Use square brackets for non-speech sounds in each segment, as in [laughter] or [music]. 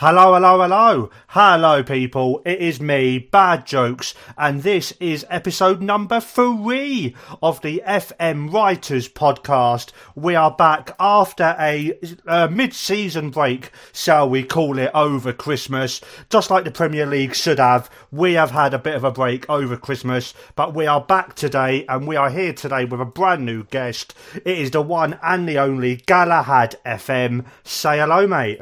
Hello, hello, hello. Hello, people. It is me, Bad Jokes, and this is episode number three of the FM Writers podcast. We are back after a uh, mid season break, shall we call it, over Christmas. Just like the Premier League should have, we have had a bit of a break over Christmas, but we are back today, and we are here today with a brand new guest. It is the one and the only Galahad FM. Say hello, mate.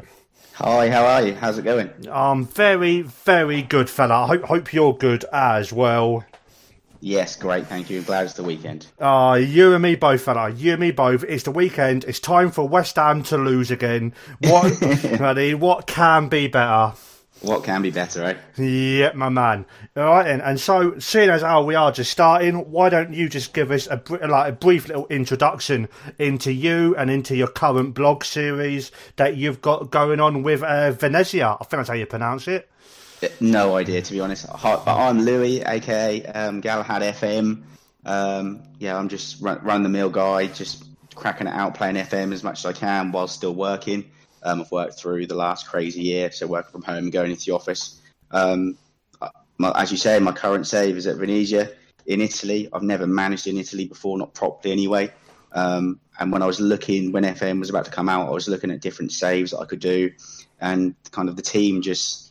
Hi, how are you? How's it going? I'm very, very good, fella. I hope, hope you're good as well. Yes, great, thank you. Glad it's the weekend. Ah, you and me both, fella. You and me both. It's the weekend. It's time for West Ham to lose again. What, [laughs] buddy? What can be better? What can be better, eh? Yeah, my man. All right, then. And so, seeing as how we are just starting, why don't you just give us a br- like a brief little introduction into you and into your current blog series that you've got going on with uh, Venezia? I think that's how you pronounce it. No idea, to be honest. But I'm Louis, aka um, Galahad FM. Um, yeah, I'm just run, run the mill guy, just cracking it out, playing FM as much as I can while still working. Um, I've worked through the last crazy year, so working from home going into the office. Um, my, as you say, my current save is at Venezia in Italy. I've never managed in Italy before, not properly anyway. Um, and when I was looking, when FM was about to come out, I was looking at different saves that I could do, and kind of the team just.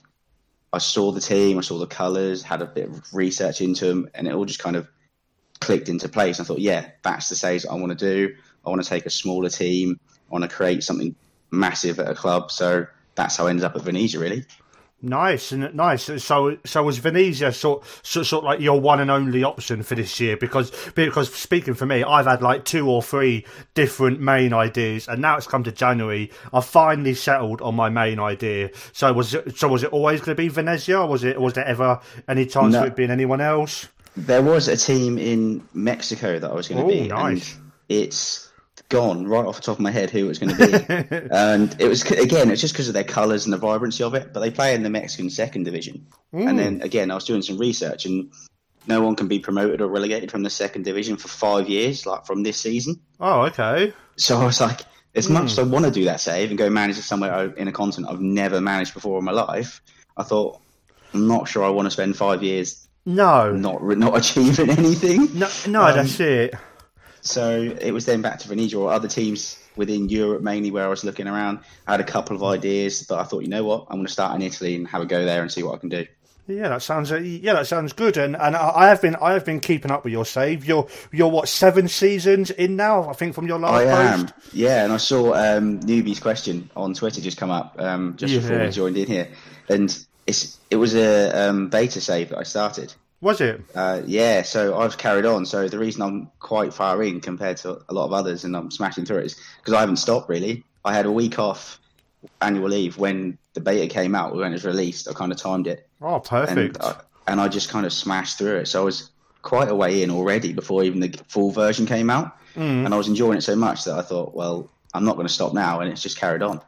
I saw the team, I saw the colours, had a bit of research into them, and it all just kind of clicked into place. I thought, yeah, that's the saves I want to do. I want to take a smaller team. I want to create something massive at a club. So that's how I ended up at Venezia, really. Nice and nice. So, so was Venezia sort, sort, sort of like your one and only option for this year? Because, because speaking for me, I've had like two or three different main ideas, and now it's come to January. I've finally settled on my main idea. So, was it? So, was it always going to be Venezia? Was it? Was there ever any chance No. of it being anyone else? There was a team in Mexico that I was going to be. nice. And it's gone right off the top of my head who it was going to be. [laughs] and it was, again, it's just because of their colours and the vibrancy of it. But they play in the Mexican second division. And then, again, I was doing some research and no one can be promoted or relegated from the second division for five years, like from this season. Oh, okay. So I was like, as much as I want to do that save and go manage it somewhere in a continent I've never managed before in my life, I thought, I'm not sure I want to spend five years No, not not [laughs] achieving anything. no, no. Um, that's it. So it was then back to Venezia or other teams within Europe mainly where I was looking around. I had a couple of ideas, but I thought, you know what, I'm going to start in Italy and have a go there and see what I can do. Yeah, that sounds uh, yeah, that sounds good. And and I have been I have been keeping up with your save. You're you're what seven seasons in now? I think from your last I post. am, yeah. And I saw um, newbie's question on Twitter just come up um, just before Yeah. we joined in here, and it's it was a um, beta save that I started. Was it? Uh, yeah, so I've carried on. So the reason I'm quite far in compared to a lot of others and I'm smashing through it is because I haven't stopped really. I had a week off annual leave when the beta came out, when it was released. I kind of timed it, Oh, perfect. and I, and I just kind of smashed through it. So I was quite a way in already before even the full version came out, and I was enjoying it so much that I thought, well, I'm not going to stop now, and it's just carried on.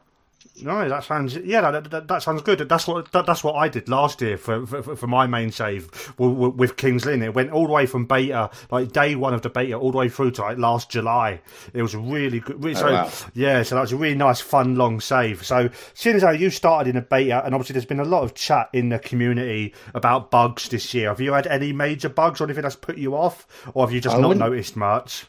No, that sounds yeah, that, that, that sounds good. That's what that, that's what I did last year for for, for my main save with, with Kings Lynn. It went all the way from beta, like day one of the beta, all the way through to like last July. It was really good. Really, Oh, so wow. yeah, so that was a really nice, fun, long save. So seeing as how you started in a beta, and obviously there's been a lot of chat in the community about bugs this year. Have you had any major bugs or anything that's put you off, or have you just I not wouldn't- noticed much?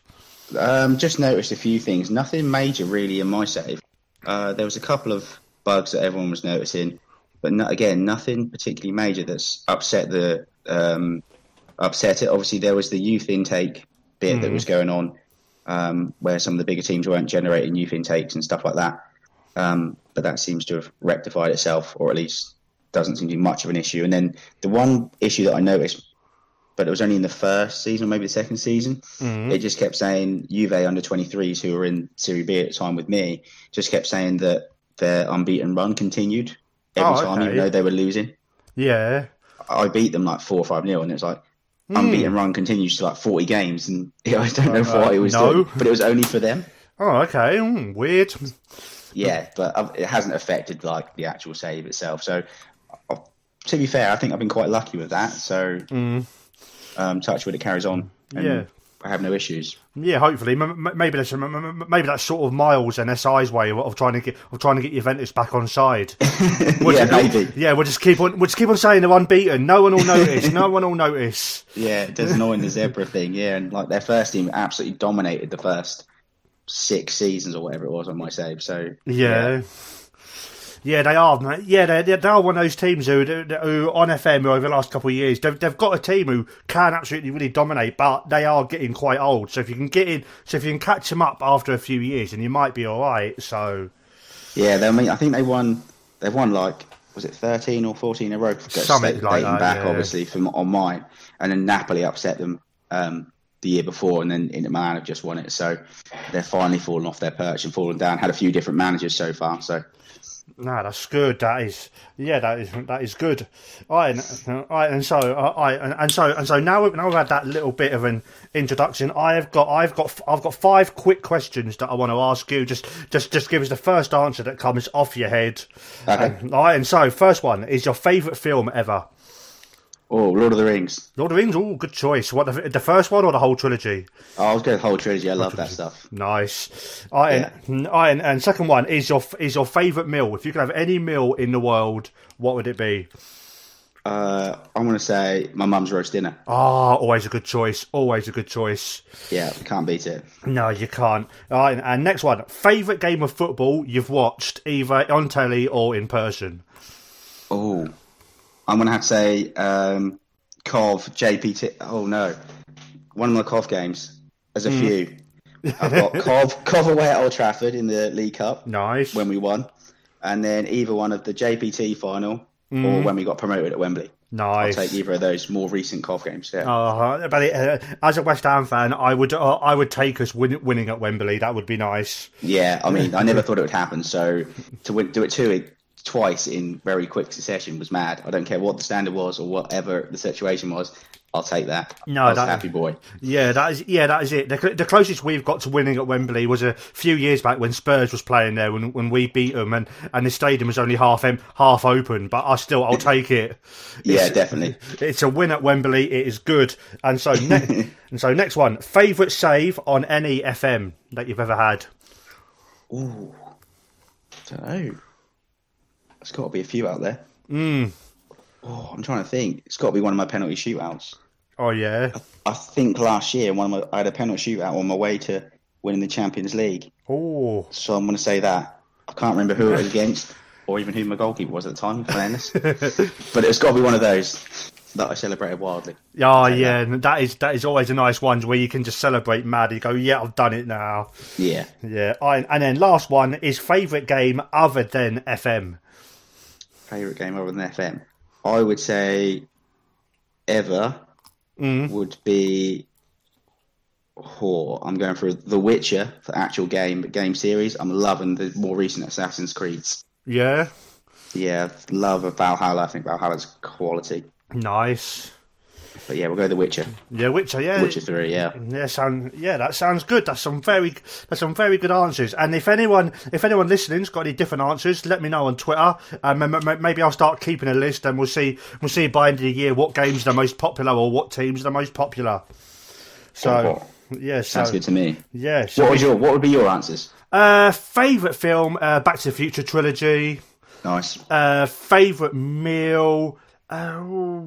Um, just noticed a few things. Nothing major really in my save. Uh, there was a couple of bugs that everyone was noticing, but no, again, nothing particularly major that's upset the um, upset it. Obviously, there was the youth intake bit that was going on, um, where some of the bigger teams weren't generating youth intakes and stuff like that. Um, but that seems to have rectified itself, or at least doesn't seem to be much of an issue. And then the one issue that I noticed but it was only in the first season, maybe the second season. It just kept saying Juve under 23s who were in Serie B at the time with me, just kept saying that their unbeaten run continued every Oh, time, okay. even though they were losing. Yeah. I beat them like four or five nil, and it's like Hmm. unbeaten run continues to like forty games, and [laughs] I don't know why it was Uh, no. doing, but it was only for them. Oh, okay. Mm, weird. Yeah, but uh, it hasn't affected like the actual save itself. So, uh, to be fair, I think I've been quite lucky with that. So, um, touch wood, it carries on. And Yeah. I have no issues. Yeah, hopefully, maybe that's maybe that's sort of Miles and SI's way of, trying to get of trying to get Juventus back on side. [laughs] We'll yeah, just- maybe. Yeah, we'll just keep on we'll just keep on saying they're unbeaten. No one will notice. [laughs] no one will notice. Yeah, it does annoy the zebra thing. Yeah, and like their first team absolutely dominated the first six seasons or whatever it was on my save. So Yeah. Yeah, they are. mate. Yeah, they they are one of those teams who, who on FM over the last couple of years, they've, they've got a team who can absolutely really dominate, but they are getting quite old. So if you can get in, so if you can catch them up after a few years, then you might be all right. So yeah, they, I mean, I think they won. They've won like was it thirteen or fourteen in a row? Something Dating like that, back, yeah. obviously from on mine, and then Napoli upset them um, the year before, and then Inter Milan have just won it. So they're finally fallen off their perch and fallen down. Had a few different managers so far. So No, that's good. That is, yeah, that is that is good. All right, and- right, and so, right, and, and so, and so now, we've- now we've had that little bit of an introduction. I've got, I've got, I've got five quick questions that I want to ask you. Just, just, just give us the first answer that comes off your head. Okay. Um, all right, and so, first one is your favourite film ever. Oh, Lord of the Rings. Lord of the Rings. Oh, good choice. What the, the first one or the whole trilogy? Oh, I was going the whole trilogy. I love that stuff. Nice. And, all right, and, second one is your is your favourite meal. If you could have any meal in the world, what would it be? Uh, I'm going to say my mum's roast dinner. Ah, always a good choice. Always a good choice. Yeah, can't beat it. No, you can't. Right, and next one. Favourite game of football you've watched, either on telly or in person? Oh, I'm going to have to say um, Cov, JPT. Oh, no. One of my Cov games. There's a few. I've got [laughs] Cov, Cov away at Old Trafford in the League Cup Nice. when we won. And then either one of the JPT final or when we got promoted at Wembley. Nice. I'll take either of those more recent Cov games. Yeah. Uh, but it, uh, as a West Ham fan, I would uh, I would take us win, winning at Wembley. That would be nice. Yeah, I mean, I never thought it would happen. So to win, do it two twice in very quick succession was mad. I don't care what the standard was or whatever the situation was. I'll take that. No, I that- happy boy. Yeah, that is yeah, that is it. The, the closest we've got to winning at Wembley was a few years back when Spurs was playing there when when we beat them and, and the stadium was only half em- half open. But I still I'll take it. Yeah, definitely. [laughs] It's a win at Wembley. It is good. And so ne- [laughs] and so next one, favourite save on any FM that you've ever had. Ooh, don't know. There's got to be a few out there. Mm. Oh, I'm trying to think. It's got to be one of my penalty shootouts. Oh yeah. I think last year, one of my, I had a penalty shootout on my way to winning the Champions League. Oh So I'm going to say that. I can't remember who it was against, or even who my goalkeeper was at the time. Fairness, [laughs] but it's got to be one of those that I celebrated wildly. Oh yeah, and that is that is always a nice one where you can just celebrate mad. You go, yeah, I've done it now. Yeah. Yeah, I, and then last one is favourite game other than FM. Favorite game other than FM, I would say ever mm. would be. Oh, I'm going for The Witcher for actual game game series. I'm loving the more recent Assassin's Creeds. Yeah, Yeah, love of Valhalla. I think Valhalla's quality. nice. But yeah, we'll go The Witcher. Yeah, Witcher. Yeah, Witcher Three. Yeah. Yeah, sound yeah, that sounds good. That's some very that's some very good answers. And if anyone if anyone listening's got any different answers, let me know on Twitter. Um, m- maybe I'll start keeping a list, and we'll see we'll see by the end of the year what games are the most popular or what teams are the most popular. So yeah, so Sounds good to me. yeah. So What was your What would be your answers? uh, favorite film? Uh, Back to the Future trilogy. Nice. Uh, favorite meal? Uh,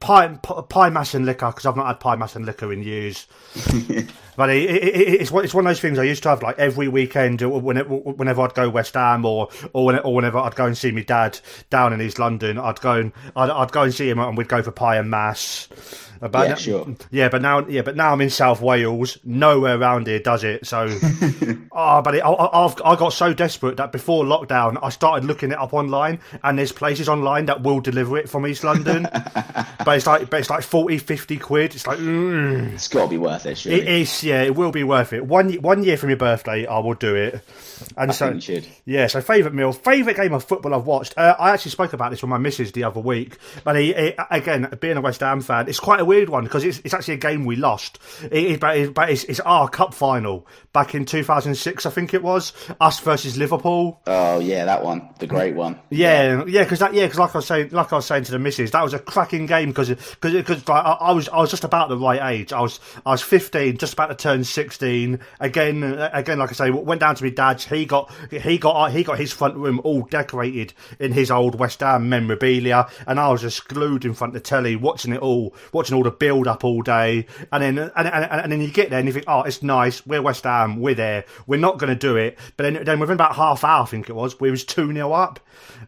pie, pie, mass and liquor because I've not had pie mass and liquor in years. [laughs] but it, it, it, it's one- it's one of those things I used to have like every weekend or whenever, whenever I'd go West Ham or or, or whenever I'd go and see my dad down in East London. I'd go and I'd, I'd go and see him and we'd go for pie and mass. But Yeah, sure. Yeah, but now, yeah, but now I'm in South Wales. Nowhere around here does it. So, oh, [laughs] but it, I, I- I've, I got so desperate that before lockdown, I started looking it up online, and there's places online that will deliver it from East London. [laughs] but it's like, but it's like 40, 50 quid. It's like, mm. It's got to be worth it, surely. it is, yeah, it will be worth it. One, one year from your birthday, I will do it. And I so, think you should. yeah, so favourite meal, favourite game of football I've watched. Uh, I actually spoke about this with my missus the other week. But he, he- again, being a West Ham fan, it's quite a weird one because it's, it's actually a game we lost. It, but it- but it's, it's our cup final back in 2006, I think it was. Us versus Liverpool. Oh yeah, that one, the great one. Yeah, yeah, because that, yeah, because like I was saying, like I was saying to the missus, that was a cracking game because because like, I, I was I was just about the right age. I was I was fifteen, just about to turn sixteen. Again, again, like I say, went down to my dad's. He got he got he got his front room all decorated in his old West Ham memorabilia, and I was just glued in front of the telly, watching it all, watching all the build up all day, and then and, and, and then you get there and you think, oh, it's nice. We're West Ham. We're there. We're not going to do it. But then then within about half hour, I think it was, we was two 0 up,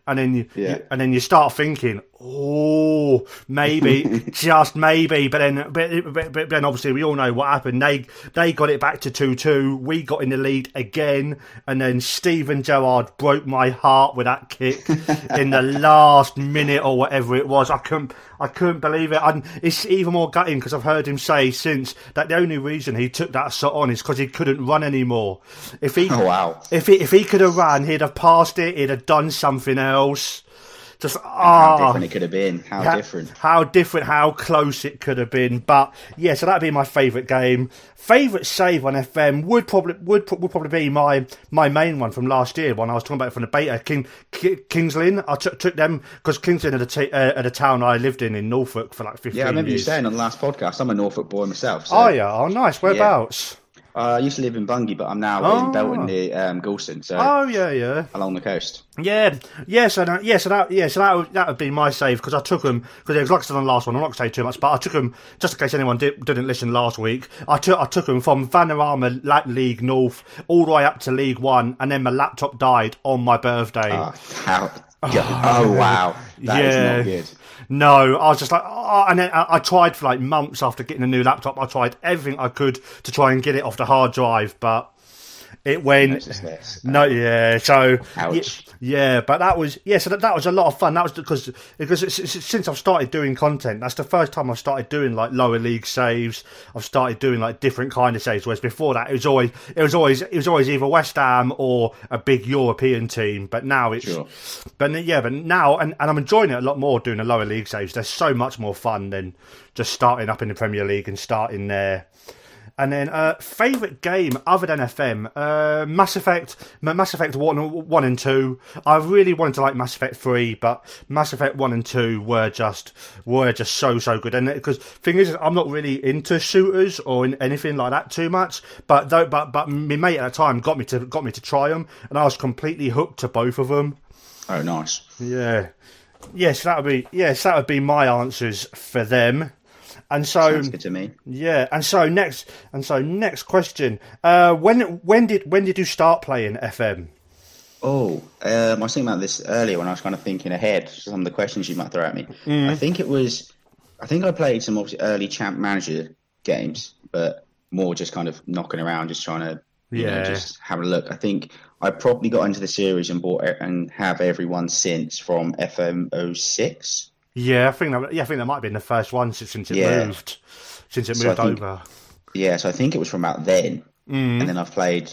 and then you, Yeah. you- and then you start thinking, oh, maybe, [laughs] just maybe. But then, but, but, but then obviously we all know what happened. They they got it back to two two. We got in the lead again, and then Steven Gerrard broke my heart with that kick [laughs] in the last minute or whatever it was. I couldn't. I couldn't believe it. And it's even more gutting because I've heard him say since that the only reason he took that shot on is because he couldn't run anymore. If he, Oh, [laughs] wow. if he, if he could have run, he'd have passed it. He'd have done something else. Just How ah, different it could have been. How different. How different, how close it could have been. But yeah, so that'd be my favourite game. Favourite save on FM would probably would, would probably be my my main one from last year when I was talking about it from the beta. King, Ki Kings Lynn. I took took them because Kings Lynn are the, uh, are the town I lived in in Norfolk for like fifteen Yeah, I remember you saying on the last podcast. I'm a Norfolk boy myself. So, oh yeah, oh nice. Whereabouts? Uh, I used to live in Bungay, but I'm now Oh. in Belton near um, Gorleston, so Oh yeah, yeah. along the coast. Yeah, yeah, so that, yeah, so that, yeah, so that would, that would be my save because I took them because it was like I said on the last one. I'm not going to say too much, but I took them just in case anyone did, didn't listen last week. I took I took them from Vanarama League North all the way up to League One, and then my laptop died on my birthday. Oh, how? Oh, wow, [laughs] that is Yeah. not good. No, I was just like, oh, and then I, I tried for like months after getting a new laptop. I tried everything I could to try and get it off the hard drive, but it went. No, oh. yeah. So, Ouch. yeah, yeah, but that was yeah. So that, that was a lot of fun. That was because because it's, it's- since I've started doing content, that's the first time I've started doing like lower league saves. I've started doing like different kind of saves. Whereas before that, it was always it was always it was always either West Ham or a big European team. But now it's Sure. but yeah, but now and, and I'm enjoying it a lot more doing the lower league saves. They're so much more fun than just starting up in the Premier League and starting there. And then uh, favorite game other than FM, uh, Mass Effect, Mass Effect one, one and two. I really wanted to like Mass Effect three, but Mass Effect one and two were just were just so so good. And because thing is, I'm not really into shooters or in anything like that too much. But though, but but my mate at the time got me to got me to try them, and I was completely hooked to both of them. Oh, nice. Yeah. Yes, that would be yes, that would be my answers for them. And so Sounds good to me. yeah, and so next and so next question. Uh when when did when did you start playing FM? Oh, um, I was thinking about this earlier when I was kind of thinking ahead some of the questions you might throw at me. Mm. I think it was, I think I played some obviously early Champ Manager games, but more just kind of knocking around, just trying to, you Yeah. know, just have a look. I think I probably got into the series and bought it and have everyone since from FM 06. Yeah, I think that yeah, I think that might have been the first one since, since it Yeah. moved. Since it So moved think- over. Yeah, so I think it was from about then. Mm. And then I've played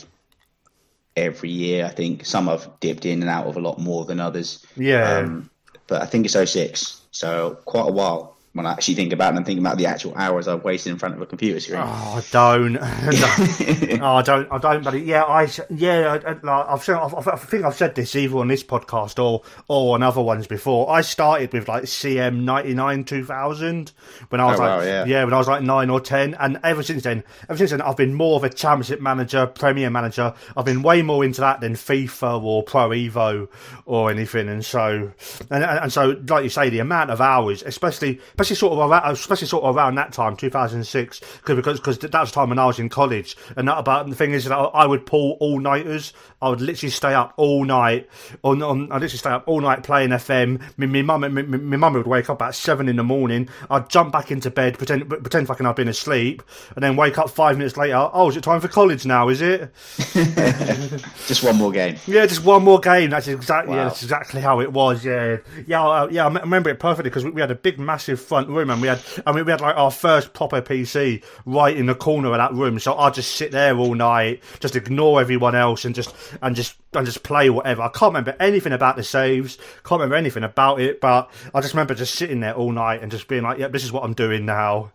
every year. I think some I've dipped in and out of a lot more than others. Yeah. Um, but I think it's 06. So quite a while when I actually think about it and think about the actual hours I've wasted in front of a computer screen. Oh, I don't. [laughs] [laughs] oh, I don't. I don't. But yeah, I yeah. I, I've said. I've, I think I've said this either on this podcast or or on other ones before. I started with like CM ninety nine two thousand when I was Oh, like wow, yeah. when I was like nine or ten, and ever since then, ever since then, I've been more of a championship manager, Premier manager. I've been way more into that than FIFA or Pro Evo or anything. And so and, and and so, like you say, the amount of hours, especially especially sort of around, especially sort of around that time, 2006, because because that was the time when I was in college. And that about the thing is that I would pull all nighters. I would literally stay up all night. On, on I literally stay up all night playing FM. My, my mum, my, my mum would wake up at seven in the morning. I'd jump back into bed, pretend pretend fucking I'd been asleep, and then wake up five minutes later. Oh, is it time for college now? Is it? [laughs] just one more game. Yeah, just one more game. That's exactly wow. yeah, that's exactly how it was. Yeah, yeah, uh, yeah. I remember it perfectly because we had a big, massive front room, and we had, I mean, we had like our first proper PC right in the corner of that room. So I'd just sit there all night, just ignore everyone else, and just and just and just play whatever. I can't remember anything about the saves, can't remember anything about it, but I just remember just sitting there all night and just being like, "Yeah, this is what I'm doing now."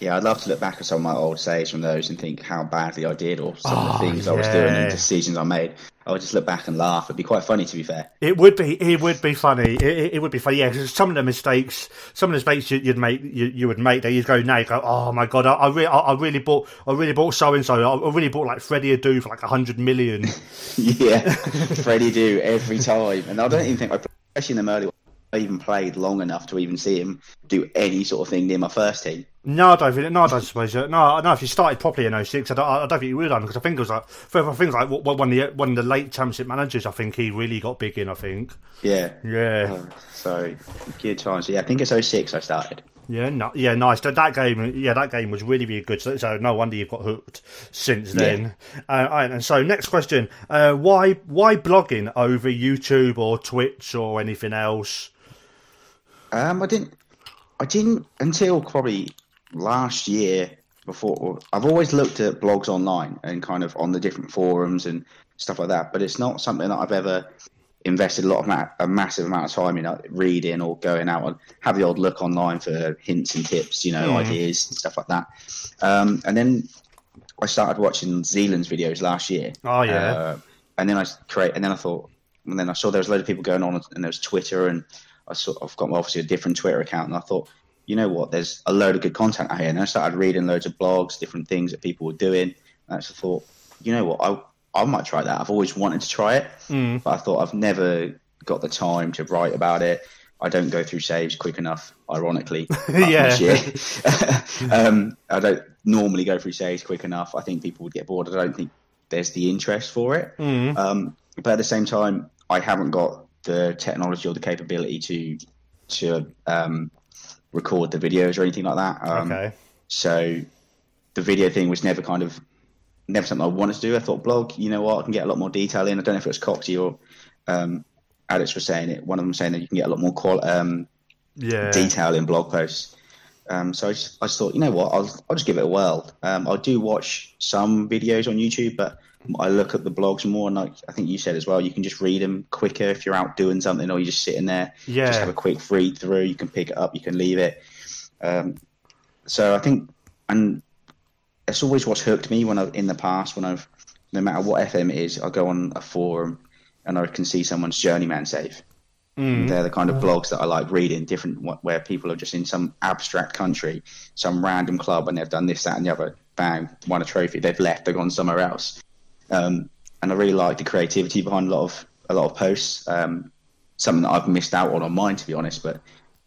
Yeah, I'd love to look back at some of my old saves from those and think how badly I did or some oh, of the oh, things yeah. I was doing and decisions I made. I would just look back and laugh. It'd be quite funny, to be fair. It would be. It would be funny. It, it, it would be funny. Yeah, because some of the mistakes, some of the mistakes you, would make, you, you, would make, that you'd go, "Now, you go, oh my god, I, I, re- I, I really bought, I really bought so and so. I really bought like Freddie Adu for like a hundred million. [laughs] yeah, [laughs] Freddie Adu every time, and I don't even think I, especially in the early even played long enough to even see him do any sort of thing near my first team. No, I don't think. No, I don't suppose. No, no. If you started properly in 06, I don't, I don't think you would have done because I think it was like for things like one of the one of the late championship managers. I think he really got big in. I think. Yeah. Yeah. Oh, so good times. Yeah, I think it's 06 I started. Yeah, no, yeah, nice. That game, yeah, that game was really, really good. So, so no wonder you've got hooked since then. Yeah. Uh, and so, next question: uh, Why, why blogging over YouTube or Twitch or anything else? Um, I didn't. I didn't until probably last year. Before I've always looked at blogs online and kind of on the different forums and stuff like that, but it's not something that I've ever invested a lot of ma- a massive amount of time in like, reading or going out and have the old look online for hints and tips, you know, mm. ideas and stuff like that. Um, and then I started watching Zealand's videos last year. Oh yeah. Uh, and then I create, and then I thought, and then I saw there was a load of people going on, and there was Twitter and I sort I've got obviously a different Twitter account, and I thought, you know what, there's a load of good content out here. And I started reading loads of blogs, different things that people were doing. And I thought, you know what, I I might try that. I've always wanted to try it, mm. but I thought I've never got the time to write about it. I don't go through saves quick enough, ironically. [laughs] yeah. [laughs] [laughs] um, I don't normally go through saves quick enough. I think people would get bored. I don't think there's the interest for it. Mm. Um, but at the same time, I haven't got the technology or the capability to to um, record the videos or anything like that. Um, okay. So the video thing was never kind of never something I wanted to do. I thought blog, you know what, I can get a lot more detail in. I don't know if it was Coxie or um, Alex was saying it. One of them saying that you can get a lot more qual- um, yeah. detail in blog posts. Um, so I just, I just, thought, you know what, I'll, I'll just give it a whirl. Um, I do watch some videos on YouTube, but I look at the blogs more, and like I think you said as well, you can just read them quicker if you're out doing something, or you're just sitting there, yeah. just have a quick read through. You can pick it up, you can leave it. Um, so I think, and it's always what's hooked me when I in the past when I've no matter what FM it is, I go on a forum and I can see someone's journeyman save. Mm. They're the kind of blogs that I like reading, different where people are just in some abstract country, some random club, and they've done this, that, and the other. Bang, won a trophy. They've left. They've gone somewhere else. Um, and I really like the creativity behind a lot of a lot of posts. Um, something that I've missed out on on mine, to be honest. But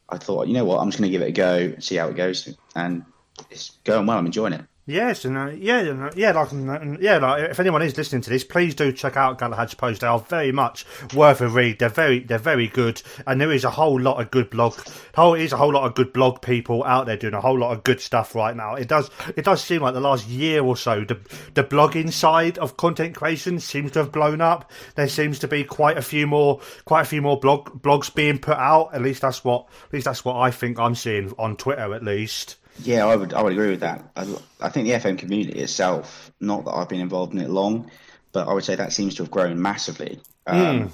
I thought, you know what, I'm just going to give it a go, see how it goes, and it's going well. I'm enjoying it. Yes, and uh, yeah, yeah, like yeah, like if anyone is listening to this, please do check out Galahad's post. They are very much worth a read. They're very, they're very good, and there is a whole lot of good blog. Whole is a whole lot of good blog people out there doing a whole lot of good stuff right now. It does, it does seem like the last year or so, the the blogging side of content creation seems to have blown up. There seems to be quite a few more, quite a few more blog blogs being put out. At least that's what, at least that's what I think I'm seeing on Twitter, at least. Yeah, I would I would agree with that. I, I think the FM community itself, not that I've been involved in it long, but I would say that seems to have grown massively. Um, mm.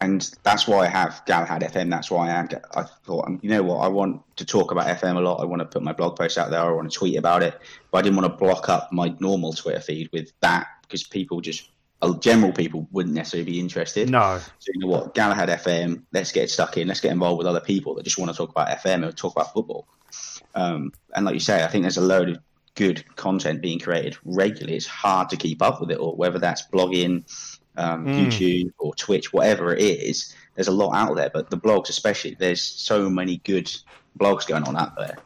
And that's why I have Galahad FM. That's why I am. I thought, you know what, I want to talk about FM a lot. I want to put my blog post out there. I want to tweet about it, but I didn't want to block up my normal Twitter feed with that because people just uh, general people wouldn't necessarily be interested. No. So you know what, Galahad FM. Let's get stuck in. Let's get involved with other people that just want to talk about FM or talk about football. Um, and like you say, I think there's a load of good content being created regularly. It's hard to keep up with it, or whether that's blogging, um, mm. YouTube, or Twitch, whatever it is. There's a lot out there, but the blogs, especially, there's so many good blogs going on out there,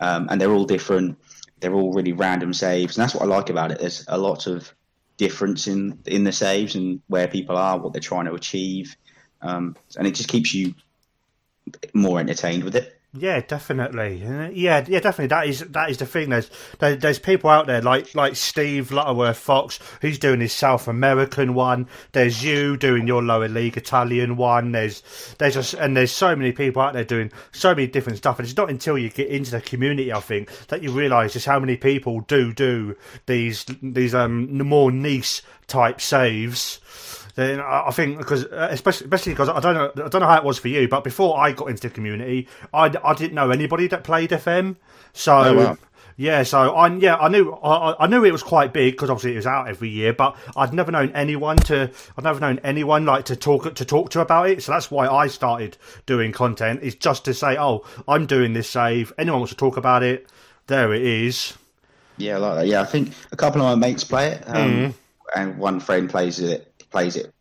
um, and they're all different. They're all really random saves, and that's what I like about it. There's a lot of difference in in the saves and where people are, what they're trying to achieve, um, and it just keeps you more entertained with it. Yeah, definitely. Yeah, yeah, definitely. That is that is the thing. There's there, there's people out there like like Steve Lutterworth Fox, who's doing his South American one. There's you doing your lower league Italian one. There's there's just and there's so many people out there doing so many different stuff. And it's not until you get into the community, I think, that you realise just how many people do do these these um more niche type saves then I I think because uh, especially especially because I don't know I don't know how it was for you, but before I got into the community, I, I didn't know anybody that played FM. So Oh, wow. yeah, so I yeah I knew I, I knew it was quite big because obviously it was out every year, but I'd never known anyone to I'd never known anyone like to talk to talk to about it. So that's why I started doing content is just to say, oh, I'm doing this save. Anyone wants to talk about it? There it is. Yeah, I like that. Yeah, I think a couple of my mates play it, um, and one friend plays it plays it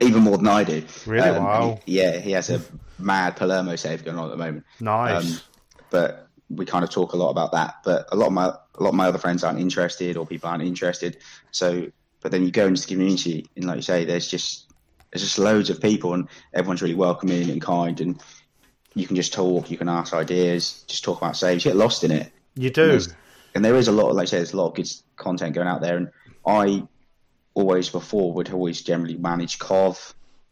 even more than I do. Really? Um, Wow. he- yeah, he has a mad Palermo save going on at the moment. Nice. Um, but we kind of talk a lot about that. But a lot of my a lot of my other friends aren't interested, or people aren't interested. So, but then you go into the community, and like you say, there's just there's just loads of people, and everyone's really welcoming and kind, and you can just talk, you can ask ideas, just talk about saves. You get lost in it, you do. there's- and there is a lot, of, like I say, there's a lot of good content going out there. And I always before would always generally manage Cov,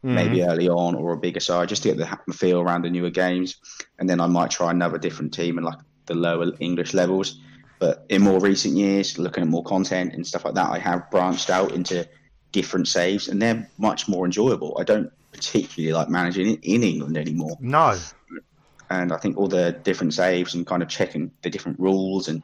mm-hmm. maybe early on or a bigger side, just to get the feel around the newer games. And then I might try another different team in like the lower English levels. But in more recent years, looking at more content and stuff like that, I have branched out into different saves, and they're much more enjoyable. I don't particularly like managing in, in England anymore No. and I think all the different saves and kind of checking the different rules and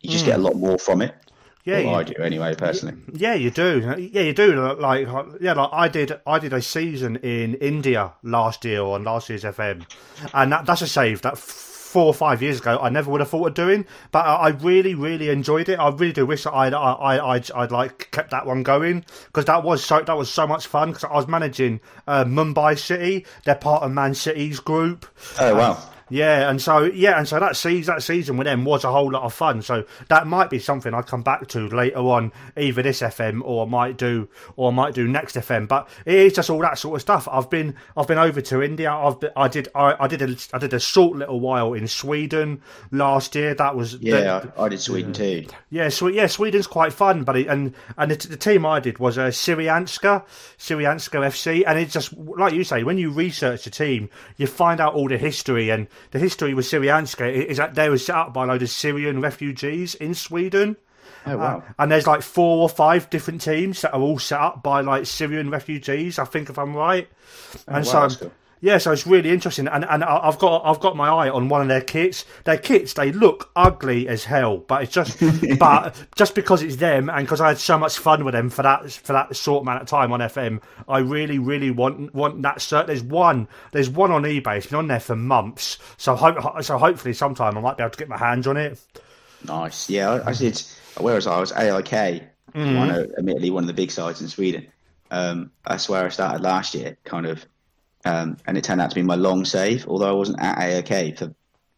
you just get a mm. lot more from it. Yeah, Well, you- I do anyway, personally. Yeah, you do. Yeah, you do. Like, yeah, like I did. I did a season in India last year on last year's FM, and that, that's a save that four or five years ago I never would have thought of doing. But I, I really, really enjoyed it. I really do wish that I'd, I, I, I'd, I'd like kept that one going because that was so that was so much fun. Because I was managing uh, Mumbai City. They're part of Man City's group. Oh wow! Yeah, and so yeah, and so that season that season with them was a whole lot of fun. So that might be something I come back to later on, either this FM or I might do or I might do next FM. But it is just all that sort of stuff. I've been I've been over to India. I've been, I did I, I did a I did a short little while in Sweden last year. That was Yeah, I, I did Sweden too. yeah, Swe- yeah, Sweden's quite fun, but it, and and the, the team I did was uh, Syrianska, Syrianska FC, and it's just like you say, when you research the team, you find out all the history, and the history with Syrianska is that they were set up by a load of Syrian refugees in Sweden. Oh wow! Uh, and there's like four or five different teams that are all set up by like Syrian refugees. I think if I'm right. Oh, and wow, so cool. Yeah, so it's really interesting. And and I've got I've got my eye on one of their kits. Their kits they look ugly as hell, but it's just [laughs] but just because it's them and because I had so much fun with them for that for that short amount of time on FM, I really really want want that shirt. There's one there's one on eBay. It's been on there for months. So hope so hopefully sometime I might be able to get my hands on it. Nice. Yeah, I, I did. Where was I? I was AIK. Mm-hmm. One of, admittedly, one of the big sides in Sweden. Um, that's where I started last year, kind of, um, and it turned out to be my long save. Although I wasn't at AIK for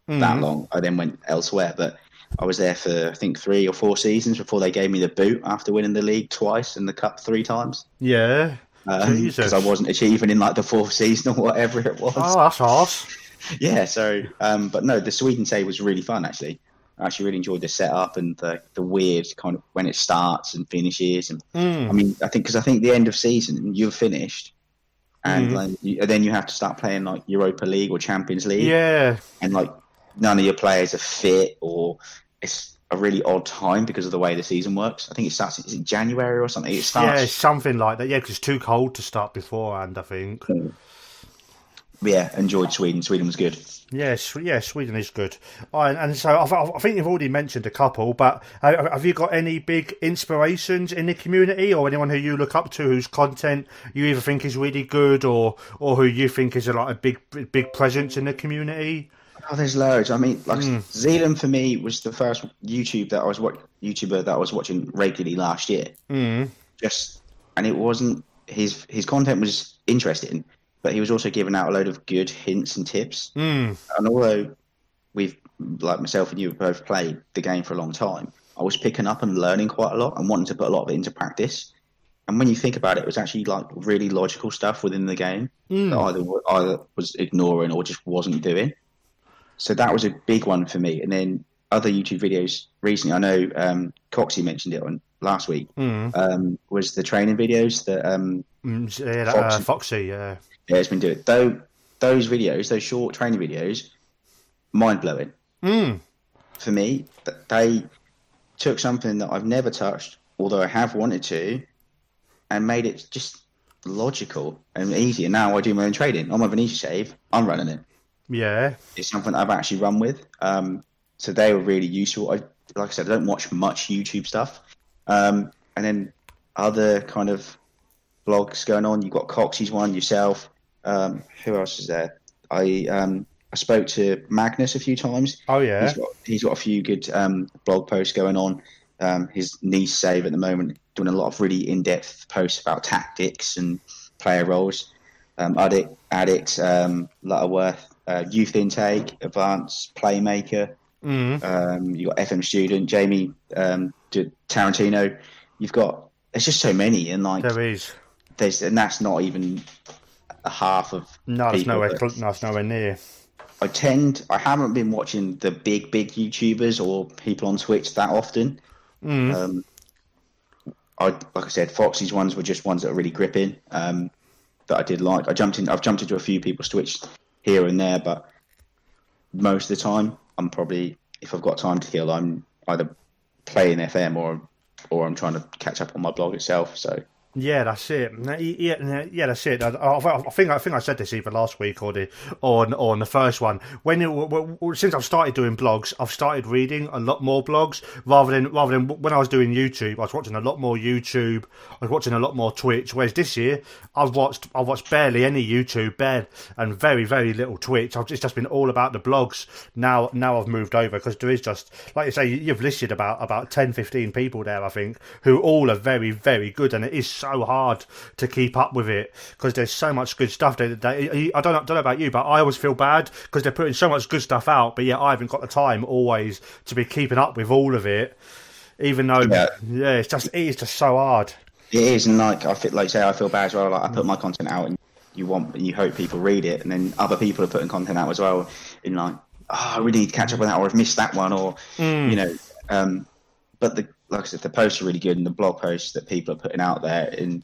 Mm-hmm. that long, I then went elsewhere. But I was there for I think three or four seasons before they gave me the boot after winning the league twice and the cup three times. Yeah. because Jesus. I wasn't achieving in like the fourth [laughs] season or whatever it was. Oh, that's arse. [laughs] Yeah, so um, but no, the Sweden save was really fun actually. I actually really enjoyed the setup and the the weird kind of when it starts and finishes. And Hmm. I mean, I think because I think the end of season you're finished, and Hmm. like, you, then you have to start playing like Europa League or Champions League, Yeah. and like none of your players are fit or it's a really odd time because of the way the season works. I think it starts is it January or something. It starts Yeah, something like that. Yeah, because it's too cold to start beforehand, I think. Yeah. Enjoyed Sweden. Sweden was good. Yes, yeah, Sweden is good. Oh, and, so I, I think you've already mentioned a couple, but have you got any big inspirations in the community, or anyone who you look up to whose content you either think is really good, or or who you think is a, like a big big presence in the community? Oh, there's loads. I mean, like Hmm. Zealand for me was the first YouTube that I was what YouTuber that I was watching regularly last year. Mm. Just and it wasn't his his content was interesting, but he was also giving out a load of good hints and tips. Mm. And although we've, like myself and you, have both played the game for a long time, I was picking up and learning quite a lot and wanting to put a lot of it into practice. And when you think about it, it was actually like really logical stuff within the game Mm. that either either was ignoring or just wasn't doing. So that was a big one for me. And then other YouTube videos recently, I know um, Coxie mentioned it on last week, Mm. um, was the training videos that um, Mm, yeah, that, uh, Foxy. Foxy, yeah. Yeah, it's been doing. Though those videos, those short training videos, mind blowing Mm. for me. They took something that I've never touched, although I have wanted to, and made it just logical and easy. And now I do my own trading. On my Venezia save, I'm running it. Yeah. It's something I've actually run with. Um, so they were really useful. I, like I said, I don't watch much YouTube stuff. Um, and then other kind of blogs going on. You've got Coxie's one, yourself. Um, who else is there? I um, I spoke to Magnus a few times. Oh, yeah. He's got he's got a few good um, blog posts going on. Um, his Nice save at the moment doing a lot of really in depth posts about tactics and player roles. Um, addict, addict, um, Lutterworth, uh, youth intake, advanced playmaker. Mm. Um, you got FM student, Jamie um, D- Tarantino. You've got there's just so many, and like There is. there's and that's not even half of No, it's nowhere, that- cl- no, it's nowhere near. I tend I haven't been watching the big big YouTubers or people on Twitch that often. Mm. Um, I like I said, Foxy's ones were just ones that are really gripping. Um, that I did like. I jumped in. I've jumped into a few people's Twitch here and there, but most of the time, I'm probably if I've got time to kill, I'm either playing FM or or I'm trying to catch up on my blog itself. So Yeah, that's it. Yeah, yeah, that's it. I, think I think I said this either last week or the or on the first one. When it, since I've started doing blogs, I've started reading a lot more blogs rather than rather than when I was doing YouTube. I was watching a lot more YouTube. I was watching a lot more Twitch. Whereas this year, I've watched I've watched barely any YouTube, bare and very very little Twitch. I've, it's just been all about the blogs. Now now I've moved over because there is just like you say you've listed about about 10, 15 people there. I think who all are very very good, and it is so hard to keep up with it because there's so much good stuff. That, that I don't know, don't know about you, but I always feel bad because they're putting so much good stuff out, but yet I haven't got the time always to be keeping up with all of it. Even though, Yeah. yeah, it's just it is just so hard. it is, and like I feel like say I feel bad as well. Like I put my content out, and you want you hope people read it, and then other people are putting content out as well. In like, oh, I really need to catch up with that, or I've missed that one, or you know. Um, but the like I said, the posts are really good, and the blog posts that people are putting out there, and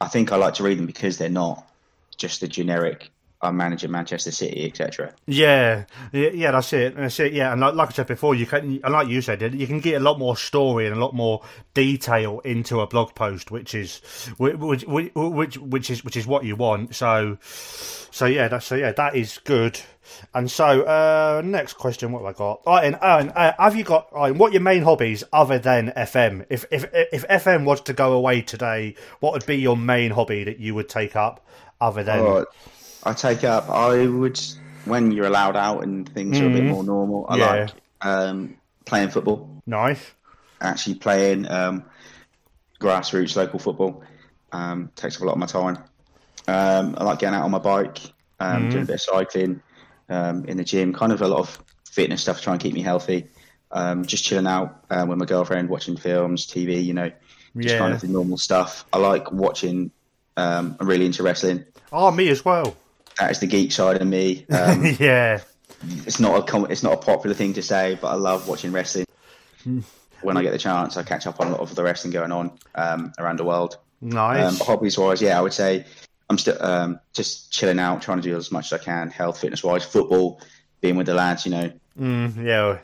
I think I like to read them because they're not just the generic. I'm managing Manchester City, etc. Yeah, yeah, yeah, that's it. That's it. Yeah, and like, like I said before, you can, and like you said, you can get a lot more story and a lot more detail into a blog post, which is which which which, which is which is what you want. So, so yeah, that's so yeah, that is good. And so, uh, next question, what have I got? Right, and, uh, have you got? right, what are your main hobbies other than FM? If if if FM was to go away today, what would be your main hobby that you would take up other than? Oh, I take up. I would when you're allowed out and things are a bit more normal. I Yeah. like um, playing football. Nice. Actually playing um, grassroots local football um, takes up a lot of my time. Um, I like getting out on my bike, um, doing a bit of cycling um, in the gym. Kind of a lot of fitness stuff to try and keep me healthy. Um, just chilling out um, with my girlfriend, watching films, TV. You know, just Yeah. kind of the normal stuff. I like watching. Um, I'm really into wrestling. Oh, me as well. That is the geek side of me. [laughs] Um, yeah. it's not a com- it's not a popular thing to say, but I love watching wrestling. when I get the chance, I catch up on a lot of the wrestling going on um, around the world. Nice. Um, hobbies wise, yeah, I would say I'm still um, just chilling out, trying to do as much as I can, health, fitness wise, football, being with the lads, you know. Mm, yeah,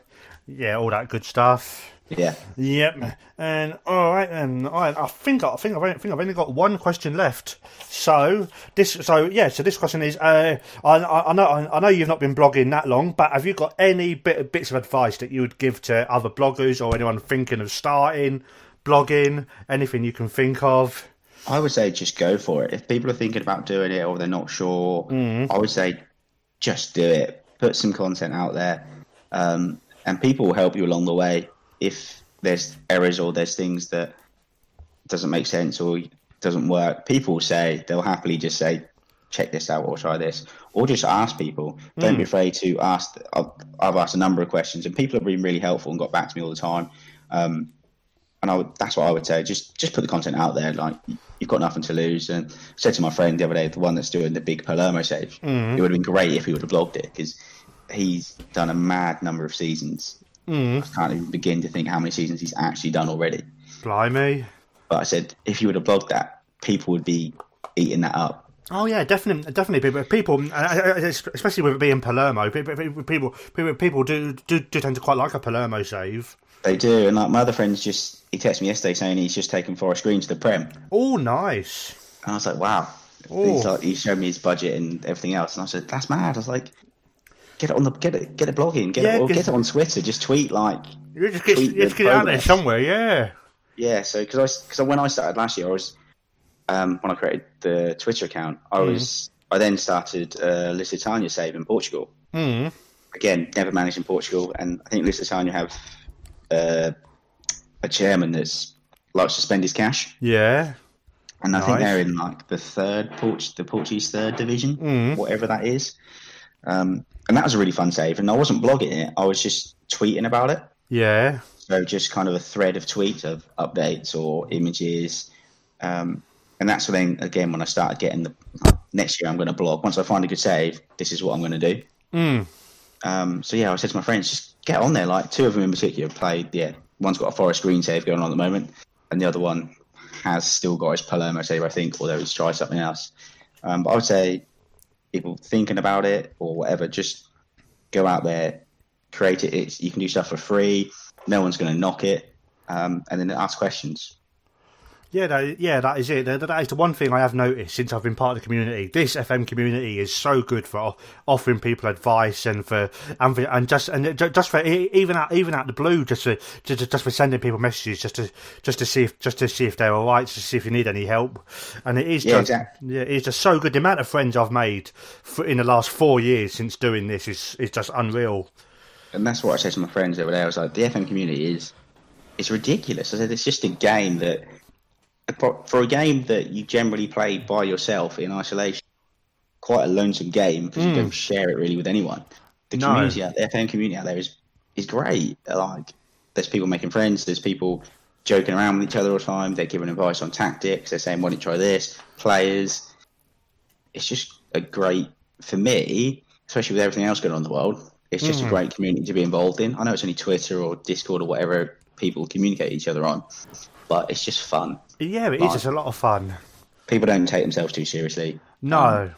yeah, all that good stuff. Yeah. Yep. And all right, then. All right, I think I think I've only, think I've only got one question left. So this, so yeah, so this question is: uh, I, I I know I know you've not been blogging that long, but have you got any bit bits of advice that you would give to other bloggers or anyone thinking of starting blogging? Anything you can think of? I would say just go for it. If people are thinking about doing it or they're not sure, I would say just do it. Put some content out there, um, and people will help you along the way. If there's errors or there's things that doesn't make sense or doesn't work, people will say they'll happily just say, check this out or try this, or just ask people. Don't be afraid to ask. I've, I've asked a number of questions, and people have been really helpful and got back to me all the time. Um, and I would, that's what I would say. Just just put the content out there. Like you've got nothing to lose. And I said to my friend the other day, the one that's doing the big Palermo save, mm-hmm. it would have been great if he would have blogged it because he's done a mad number of seasons. Mm-hmm. I can't even begin to think how many seasons he's actually done already. Blimey. But I said if you would have blogged that, people would be eating that up. Oh yeah, definitely, definitely. People, people, uh, uh, uh, uh especially with it being Palermo, people, people, people, people do, do do tend to quite like a Palermo save. They do, and like my other friends just he texted me yesterday saying he's just taken Forest Green to the Prem, Oh, nice. And I was like, wow. He's like, he showed me his budget and everything else, and I said, that's mad. I was like, get it on the get it get it blogging, get Yeah, it or get it on Twitter, just tweet like You just get, you just get it out there somewhere, yeah. Yeah, so because I because when I started last year, I was um, when I created the Twitter account, I was I then started uh, Lusitania save in Portugal. Mm. Again, never managed in Portugal, and I think Lusitania have uh, a chairman that's likes to spend his cash, Yeah. and I think they're in like the third Port- the Portuguese third division, whatever that is. Um, and that was a really fun save, and I wasn't blogging it; I was just tweeting about it. Yeah. So just kind of a thread of tweets of updates or images. Um, and that's when, again, when I started getting the next year, I'm going to blog. Once I find a good save, this is what I'm going to do. Mm. Um, so yeah, I said to my friends, just get on there. Like two of them in particular played. Yeah, one's got a Forest Green save going on at the moment, and the other one has still got his Palermo save, I think, although he's tried something else. Um, but I would say people thinking about it or whatever, just go out there, create it. It's, you can do stuff for free. No one's going to knock it, um, and then ask questions. Yeah, that, yeah, that is it. That, that is the one thing I have noticed since I've been part of the community. This FM community is so good for offering people advice and for and for, and just and just for even out even out the blue, just for just, just for sending people messages, just to just to see if just to see if they're all right, just to see if you need any help. And it is Yeah, just exactly. yeah, it's just so good. The amount of friends I've made for, in the last four years since doing this is is just unreal. And that's what I said to my friends over there. I was like, the FM community is it's ridiculous. I said it's just a game that for a game that you generally play by yourself in isolation, quite a lonesome game because you don't hmm. share it really with anyone. The No. community out there, the FM community out there is is great. Like there's people making friends. There's people joking around with each other all the time. They're giving advice on tactics. They're saying, "Why don't you try this?" Players. It's just a great for me, especially with everything else going on in the world. It's just a hmm. great community to be involved in. I know it's only Twitter or Discord or whatever people communicate each other on, but it's just fun. Yeah, it is Right. just a lot of fun. People don't take themselves too seriously, No.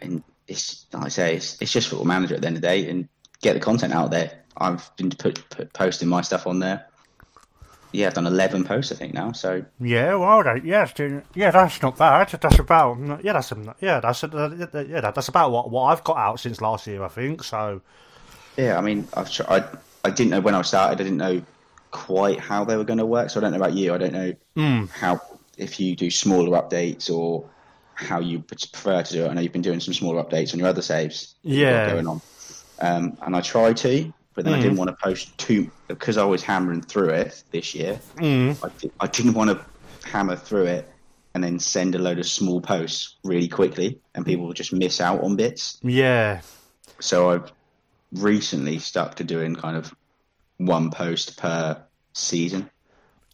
and it's like I say, it's, it's just football manager at the end of the day, and get the content out there. I've been put, put, posting my stuff on there. Yeah, I've done eleven posts I think now. So Yeah, well, that, yes, yeah, yeah, that's not bad. That's about yeah, that's um, yeah, that's yeah, that's about what what I've got out since last year, I think. So yeah, I mean, I've tried. I didn't know when I started. I didn't know quite how they were going to work. So I don't know about you. I don't know hmm. how if you do smaller updates or how you prefer to do it. I know you've been doing some smaller updates on your other saves. that you've got Yeah. going on. Um, and I try to, but then I didn't hmm. want to post too because I was hammering through it this year. Hmm. I, di- I didn't want to hammer through it and then send a load of small posts really quickly, and people would just miss out on bits yeah, so I've recently stuck to doing kind of one post per season.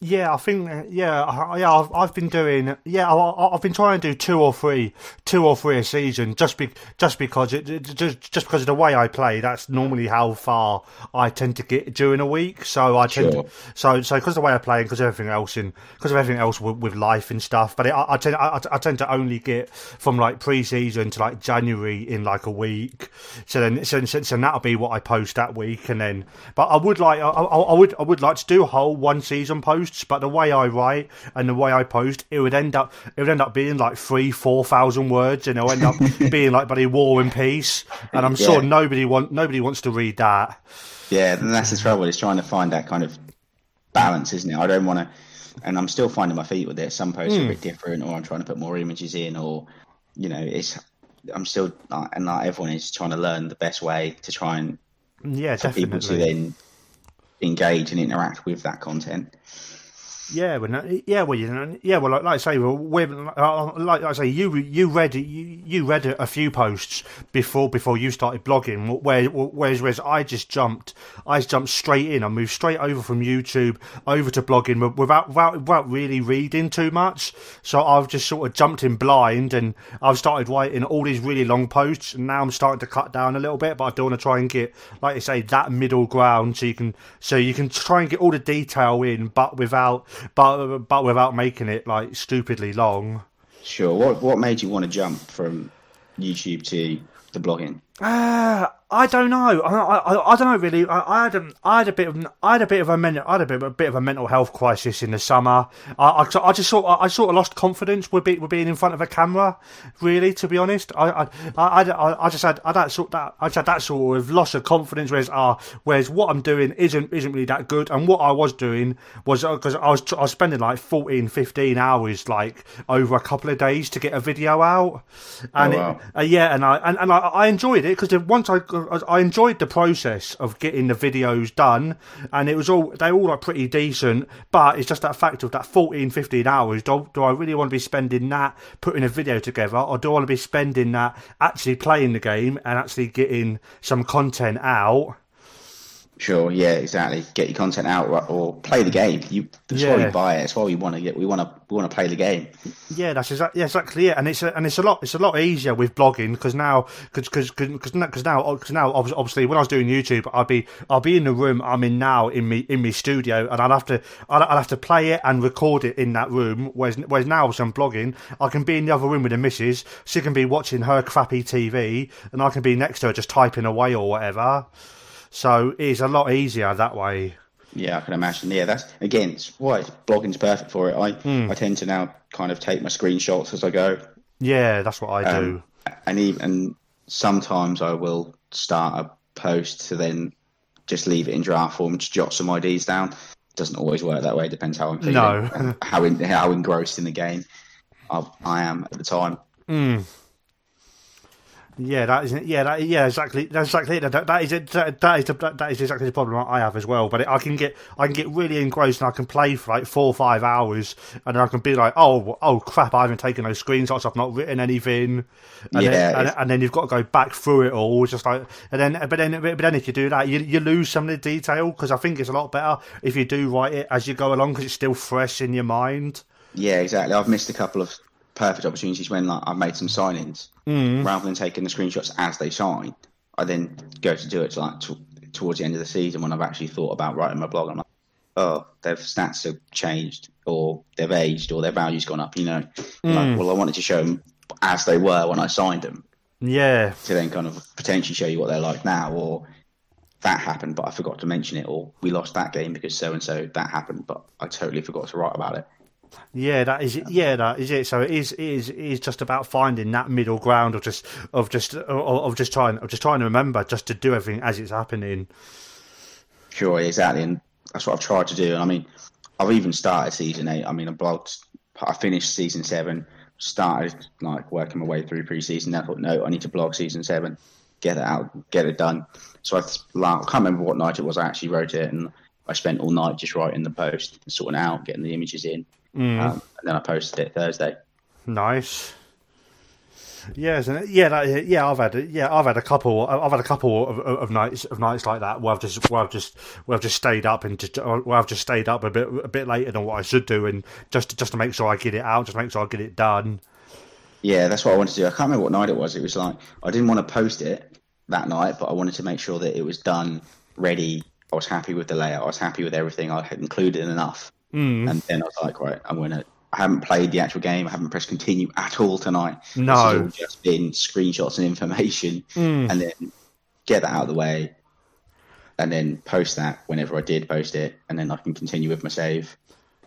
Yeah, I think yeah, I- yeah, I've, I've been doing yeah, I, I've been trying to do two or three, two or three a season, just be just because it just just because of the way I play. That's normally how far I tend to get during a week. So I tend Sure. to, so so because of the way I play and because everything else in because of everything else with, with life and stuff. But it, I, I tend I, I tend to only get from like pre-season to like January in like a week. So then so, so, so that'll be what I post that week, and then but I would like I, I, I would I would like to do a whole one season posts. But the way I write and the way I post, it would end up it would end up being like three four thousand words, and it'll end up [laughs] being like bloody War and Peace. And I'm sure nobody want nobody wants to read that. Yeah, and that's the trouble. Is trying to find that kind of balance, isn't it? I don't want to, and I'm still finding my feet with it. Some posts are a hmm. bit different, or I'm trying to put more images in, or you know, it's. I'm still, and like everyone is trying to learn the best way to try and Yeah, for people to then engage and interact with that content. Yeah, well, yeah, well, you know, yeah, well, like, like I say, well, we like, like I say, you you read you, you read a few posts before before you started blogging, where whereas whereas I just jumped, I jumped straight in. I moved straight over from YouTube over to blogging without without without really reading too much. So I've just sort of jumped in blind, and I've started writing all these really long posts, and now I'm starting to cut down a little bit, but I do want to try and get, like I say, that middle ground, so you can so you can try and get all the detail in, but without but but without making it like stupidly long. Sure. What what made you want to jump from YouTube to the blogging? Uh, I don't know. I, I, I don't know really. I, I, had a, I had a bit of I had a bit of a mental I had a bit, a bit of a mental health crisis in the summer. I, I, I just sort I, sort of lost confidence with, be, with being in front of a camera. Really, to be honest, I I, I, I just had I that sort that I just had that sort of loss of confidence. Whereas uh, whereas what I'm doing isn't isn't really that good, and what I was doing was because uh, I was I was spending like 14, 15 hours like over a couple of days to get a video out, and oh, wow. it, uh, yeah, and I and, and I, I enjoyed it because once I I enjoyed the process of getting the videos done, and it was all they all are pretty decent. But it's just that fact of that 14, 15 hours. Do, do I really want to be spending that putting a video together, or do I want to be spending that actually playing the game and actually getting some content out? Sure, yeah, exactly. Get your content out or play the game. You that's yeah. why we buy it. That's why we want to get. We want to. We want to play the game. Yeah, that's exactly. Yeah, exactly it. And it's a, and it's a lot. It's a lot easier with blogging because now because because because now because now obviously when I was doing YouTube, I'd be I'll be in the room I'm in now in me in my studio, and I'd have to I'd, I'd have to play it and record it in that room. Whereas whereas now as I'm blogging, I can be in the other room with the missus. She can be watching her crappy TV, and I can be next to her just typing away or whatever. So it's a lot easier that way. Yeah, I can imagine. Yeah, that's again, it's why blogging's perfect for it. I mm. I tend to now kind of take my screenshots as I go. Yeah, that's what I um, do. And even and sometimes I will start a post to then just leave it in draft form, to jot some ideas down. Doesn't always work that way. Depends how I'm feeling, no. how in, how engrossed in the game I, I am at the time. Mm. Yeah, that is yeah, that, yeah, exactly. That's exactly it. That, that is it. That, that is the, that is exactly the problem I have as well. But it, I can get I can get really engrossed and I can play for like four or five hours, and then I can be like, oh, oh crap, I haven't taken those screenshots. I've not written anything. And yeah, then, and, and, then you've got to go back through it all. Just like and then, but then, but then if you do that, you you lose some of the detail because I think it's a lot better if you do write it as you go along because it's still fresh in your mind. Yeah, exactly. I've missed a couple of perfect opportunities when like I've made some signings mm. rather than taking the screenshots as they sign. I then go to do it to like t- towards the end of the season when I've actually thought about writing my blog. I'm like, oh, their stats have changed, or they've aged, or their value's gone up. You know, mm. like, well, I wanted to show them as they were when I signed them. Yeah. To then kind of potentially show you what they're like now, or that happened, but I forgot to mention it, or we lost that game because so and so that happened, but I totally forgot to write about it. Yeah, that is it. Yeah, that is it. So it is, it is, it is just about finding that middle ground of just, of just, of, just trying, of just trying to remember, just to do everything as it's happening. Sure, exactly, and that's what I've tried to do. I mean, I've even started season eight. I mean, I blogged, I finished season seven, started like working my way through pre-season. I thought, no, I need to blog season seven, get it out, get it done. So I, I can't remember what night it was. I actually wrote it, and I spent all night just writing the post, sorting out, getting the images in Mm. Um, and then I posted it Thursday. Nice. Yes, and yeah, that, yeah, I've had yeah, I've had a couple, I've had a couple of, of, nights of nights like that where I've just where I've just where I've just stayed up and just where I've just stayed up a bit a bit later than what I should do, and just just to make sure I get it out, just make sure I get it done. Yeah, that's what I wanted to do. I can't remember what night it was. It was like I didn't want to post it that night, but I wanted to make sure that it was done, ready. I was happy with the layout. I was happy with everything. I had included enough Mm. And then I was like, right, I'm gonna. I haven't played the actual game. I haven't pressed continue at all tonight. No, it's just been screenshots and information, mm. and then get that out of the way, and then post that whenever I did post it, and then I can continue with my save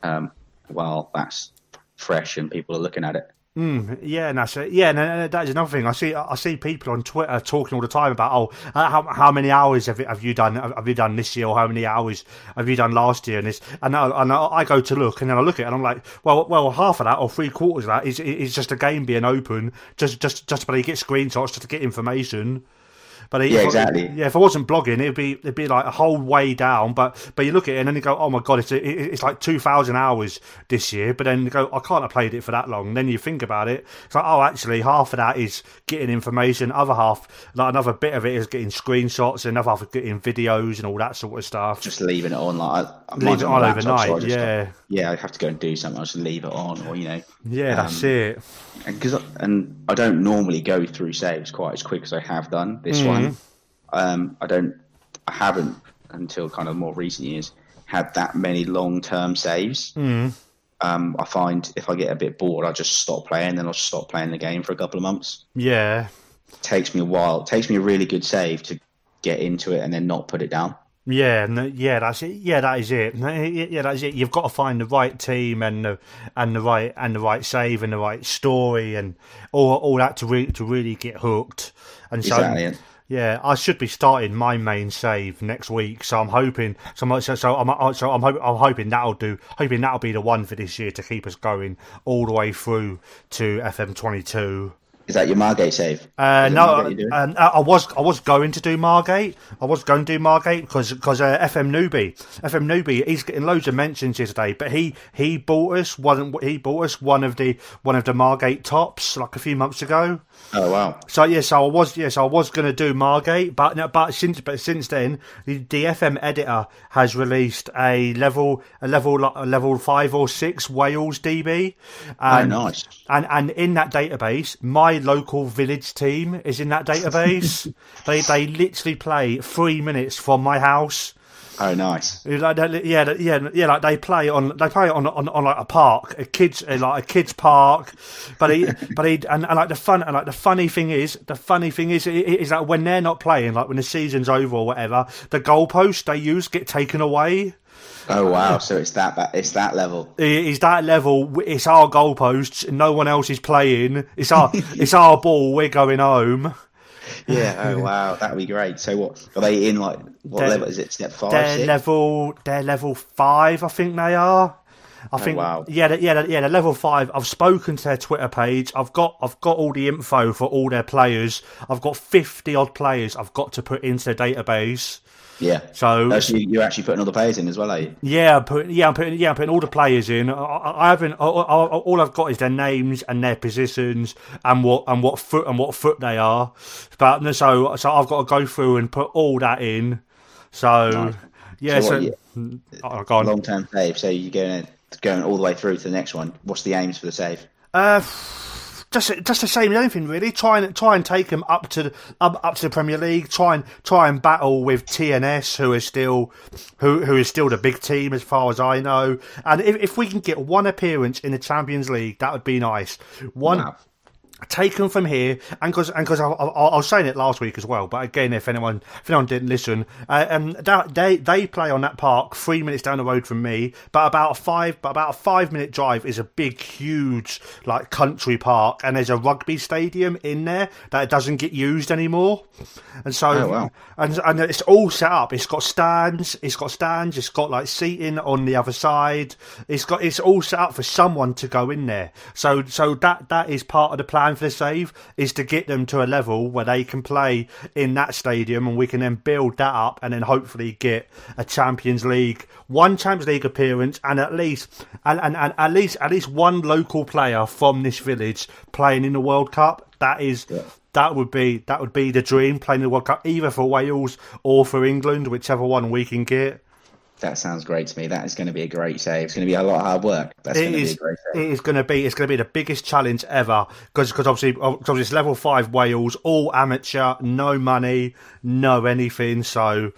um, while that's fresh and people are looking at it. Mm, yeah, and that's it. Yeah, and, and that is another thing. I see. I see people on Twitter talking all the time about, oh, uh, how, how many hours have, have you done? Have you done this year, or how many hours have you done last year? And this, and I, and I go to look, and then I look at it, and I'm like, well, well, half of that or three quarters of that is is just a game being open, just just just to get screenshots, just to get information. But Yeah, I- exactly. yeah, if I wasn't blogging, it'd be it'd be like a whole way down. But but you look at it and then you go, oh my god, it's it, it's like two thousand hours this year. But then you go, I can't have played it for that long. then you think about it, it's like oh, actually, half of that is getting information. Other half, like another bit of it is getting screenshots. Another half is getting videos and all that sort of stuff. Just leaving it on, like I, I Leave it on my on so I overnight, just- yeah. yeah. I have to go and do something. I just leave it on, or you know, yeah, that's um, it. and because and I don't normally go through saves quite as quick as I have done this Mm-hmm. one. Um, I don't, I haven't until kind of more recent years had that many long term saves. Mm. Um, I find if I get a bit bored, I just stop playing, then I'll stop playing the game for a couple of months. Yeah, It takes me a while. It takes me a really good save to get into it and then not put it down. Yeah, no, yeah, that's it. Yeah, that is it. Yeah, that's it. You've got to find the right team and the and the right and the right save and the right story and all all that to really to really get hooked. And so, Exactly. yeah, I should be starting my main save next week. So I'm hoping. So I'm, so, so I'm so I'm, hope, I'm hoping that'll do. Hoping that'll be the one for this year to keep us going all the way through to FM 22. Is that your Margate save? Uh, no, Margate um, I was I was going to do Margate. I was going to do Margate because because uh, FM Newbie, FM Newbie, he's getting loads of mentions yesterday. But he he bought us one. He bought us one of the one of the Margate tops like a few months ago. Oh wow. So yes, I was yes I was going to do Margate, but no, but since but since then the, the FM editor has released a level a level a level five or six Wales DB. Oh, And, nice. and and in that database, my local village team is in that database. [laughs] they they literally play three minutes from my house. Oh, nice. Like, yeah, they- yeah, yeah. Like they play on, they play on, on, on like a park, a kids, like a kids park. But he, [laughs] but he, and, and like the fun, and like the funny thing is, the funny thing is, is that when they're not playing, like when the season's over or whatever, the goalposts they use get taken away. Oh wow. So it's that. It's that level. Is that level? It's our goalposts. No one else is playing. It's our, [laughs] it's our ball. We're going home. [laughs] Yeah. Oh [laughs] wow. That would be great. So what are they in? Like what They're- level is it? Step five, They're six? level. They're level five. I think they are. I oh, think. Oh, wow. Yeah, they- yeah, they- yeah. They're level five. I've spoken to their Twitter page. I've got. I've got all the info for all their players. I've got fifty odd players. I've got to put into their database. Yeah. So Oh, so you- you're actually putting all the players in as well, are you? yeah, I'm putting yeah, I'm putting yeah, I'm putting all the players in. I, I haven't. I, I, all I've got is their names and their positions and what and what foot and what foot they are. But so so I've got to go through and put all that in. So Nice. yeah, So so, what, oh. Long term save. So you're going going all the way through to the next one. What's the aims for the save? Uh, just just the same as anything really. Try and try and take them up to the, up, up to the Premier League. Try and try and battle with TNS, who is still who who is still the big team as far as I know. And if, if we can get one appearance in the Champions League, that would be nice. One. Wow. Taken from here, and because and because I, I, I was saying it last week as well. But again, if anyone if anyone didn't listen, uh, um, that, they they play on that park three minutes down the road from me. But about a five but about a five minute drive is a big, huge like country park, and there's a rugby stadium in there that doesn't get used anymore. And so Oh, wow. and and it's all set up. It's got stands. It's got stands. It's got like seating on the other side. It's got it's all set up for someone to go in there. So so that that is part of the plan for the save is to get them to a level where they can play in that stadium, and we can then build that up, and then hopefully get a Champions League one Champions League appearance, and at least and, and, and at least at least one local player from this village playing in the World Cup. That is. That would be that would be the dream playing the World Cup either for Wales or for England, whichever one we can get. That sounds great to me. That is going to be a great save. It's going to be a lot of hard work. That's It going to be a great save. is going to be. It's going to be the biggest challenge ever because because obviously because it's level five Wales, all amateur, no money, no anything. So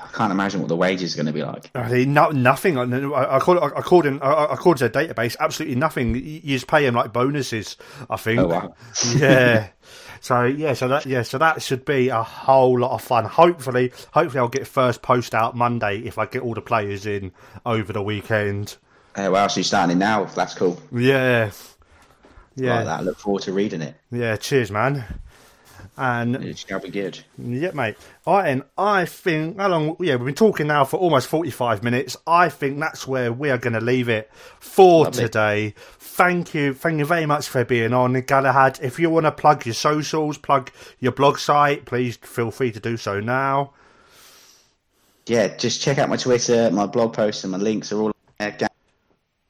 I can't imagine what the wages are going to be like. No, nothing. I, I called. I called him. I, I called their database. Absolutely nothing. You you just pay him like bonuses. I think. Oh wow. yeah. [laughs] So yeah, so that yeah, so that should be a whole lot of fun. Hopefully, hopefully I'll get first post out Monday if I get all the players in over the weekend. Wow. So you're starting now. That's cool. Yeah, yeah, Like that. I look forward to reading it. yeah. Cheers, man. And It shall be good. yeah, mate. All right, and I think how long? Yeah, we've been talking now for almost forty-five minutes. I think that's where we are going to leave it for Lovely. today. Thank you, thank you very much for being on, Galahad. If you want to plug your socials, plug your blog site, please feel free to do so now. Yeah, just check out my Twitter. My blog posts and my links are all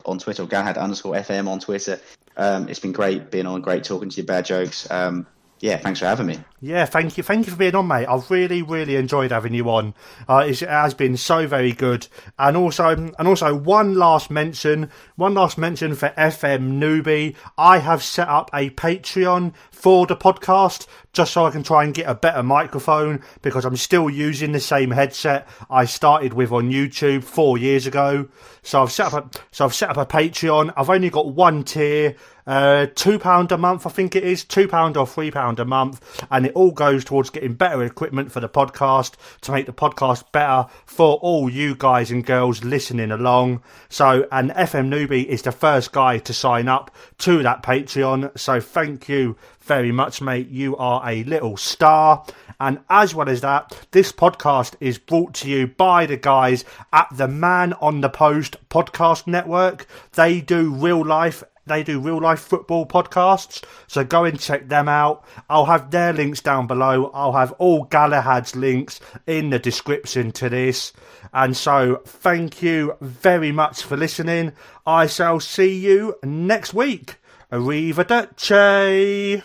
on Twitter, Galahad underscore FM on Twitter. Um, it's been great being on, great talking to you, bad jokes. Um, yeah, thanks for having me. Yeah, thank you, thank you for being on, mate. I've really, really enjoyed having you on. Uh, it has been so very good, and also, and also, one last mention, one last mention for FM Newbie. I have set up a Patreon for the podcast just so I can try and get a better microphone because I'm still using the same headset I started with on YouTube four years ago. So I've set up a, so I've set up a Patreon. I've only got one tier, uh, two pound a month, I think it is, two pound or three pound a month, and it all goes towards getting better equipment for the podcast to make the podcast better for all you guys and girls listening along. So, and FM Newbie is the first guy to sign up to that Patreon. So, thank you very much, mate. You are a little star. And as well as that, this podcast is brought to you by the guys at the Man on the Post podcast network. They do real life they do real life football podcasts, so go and check them out. I'll have their links down below. I'll have all Galahad's links in the description to this. And so, thank you very much for listening. I shall see you next week. Arrivederci.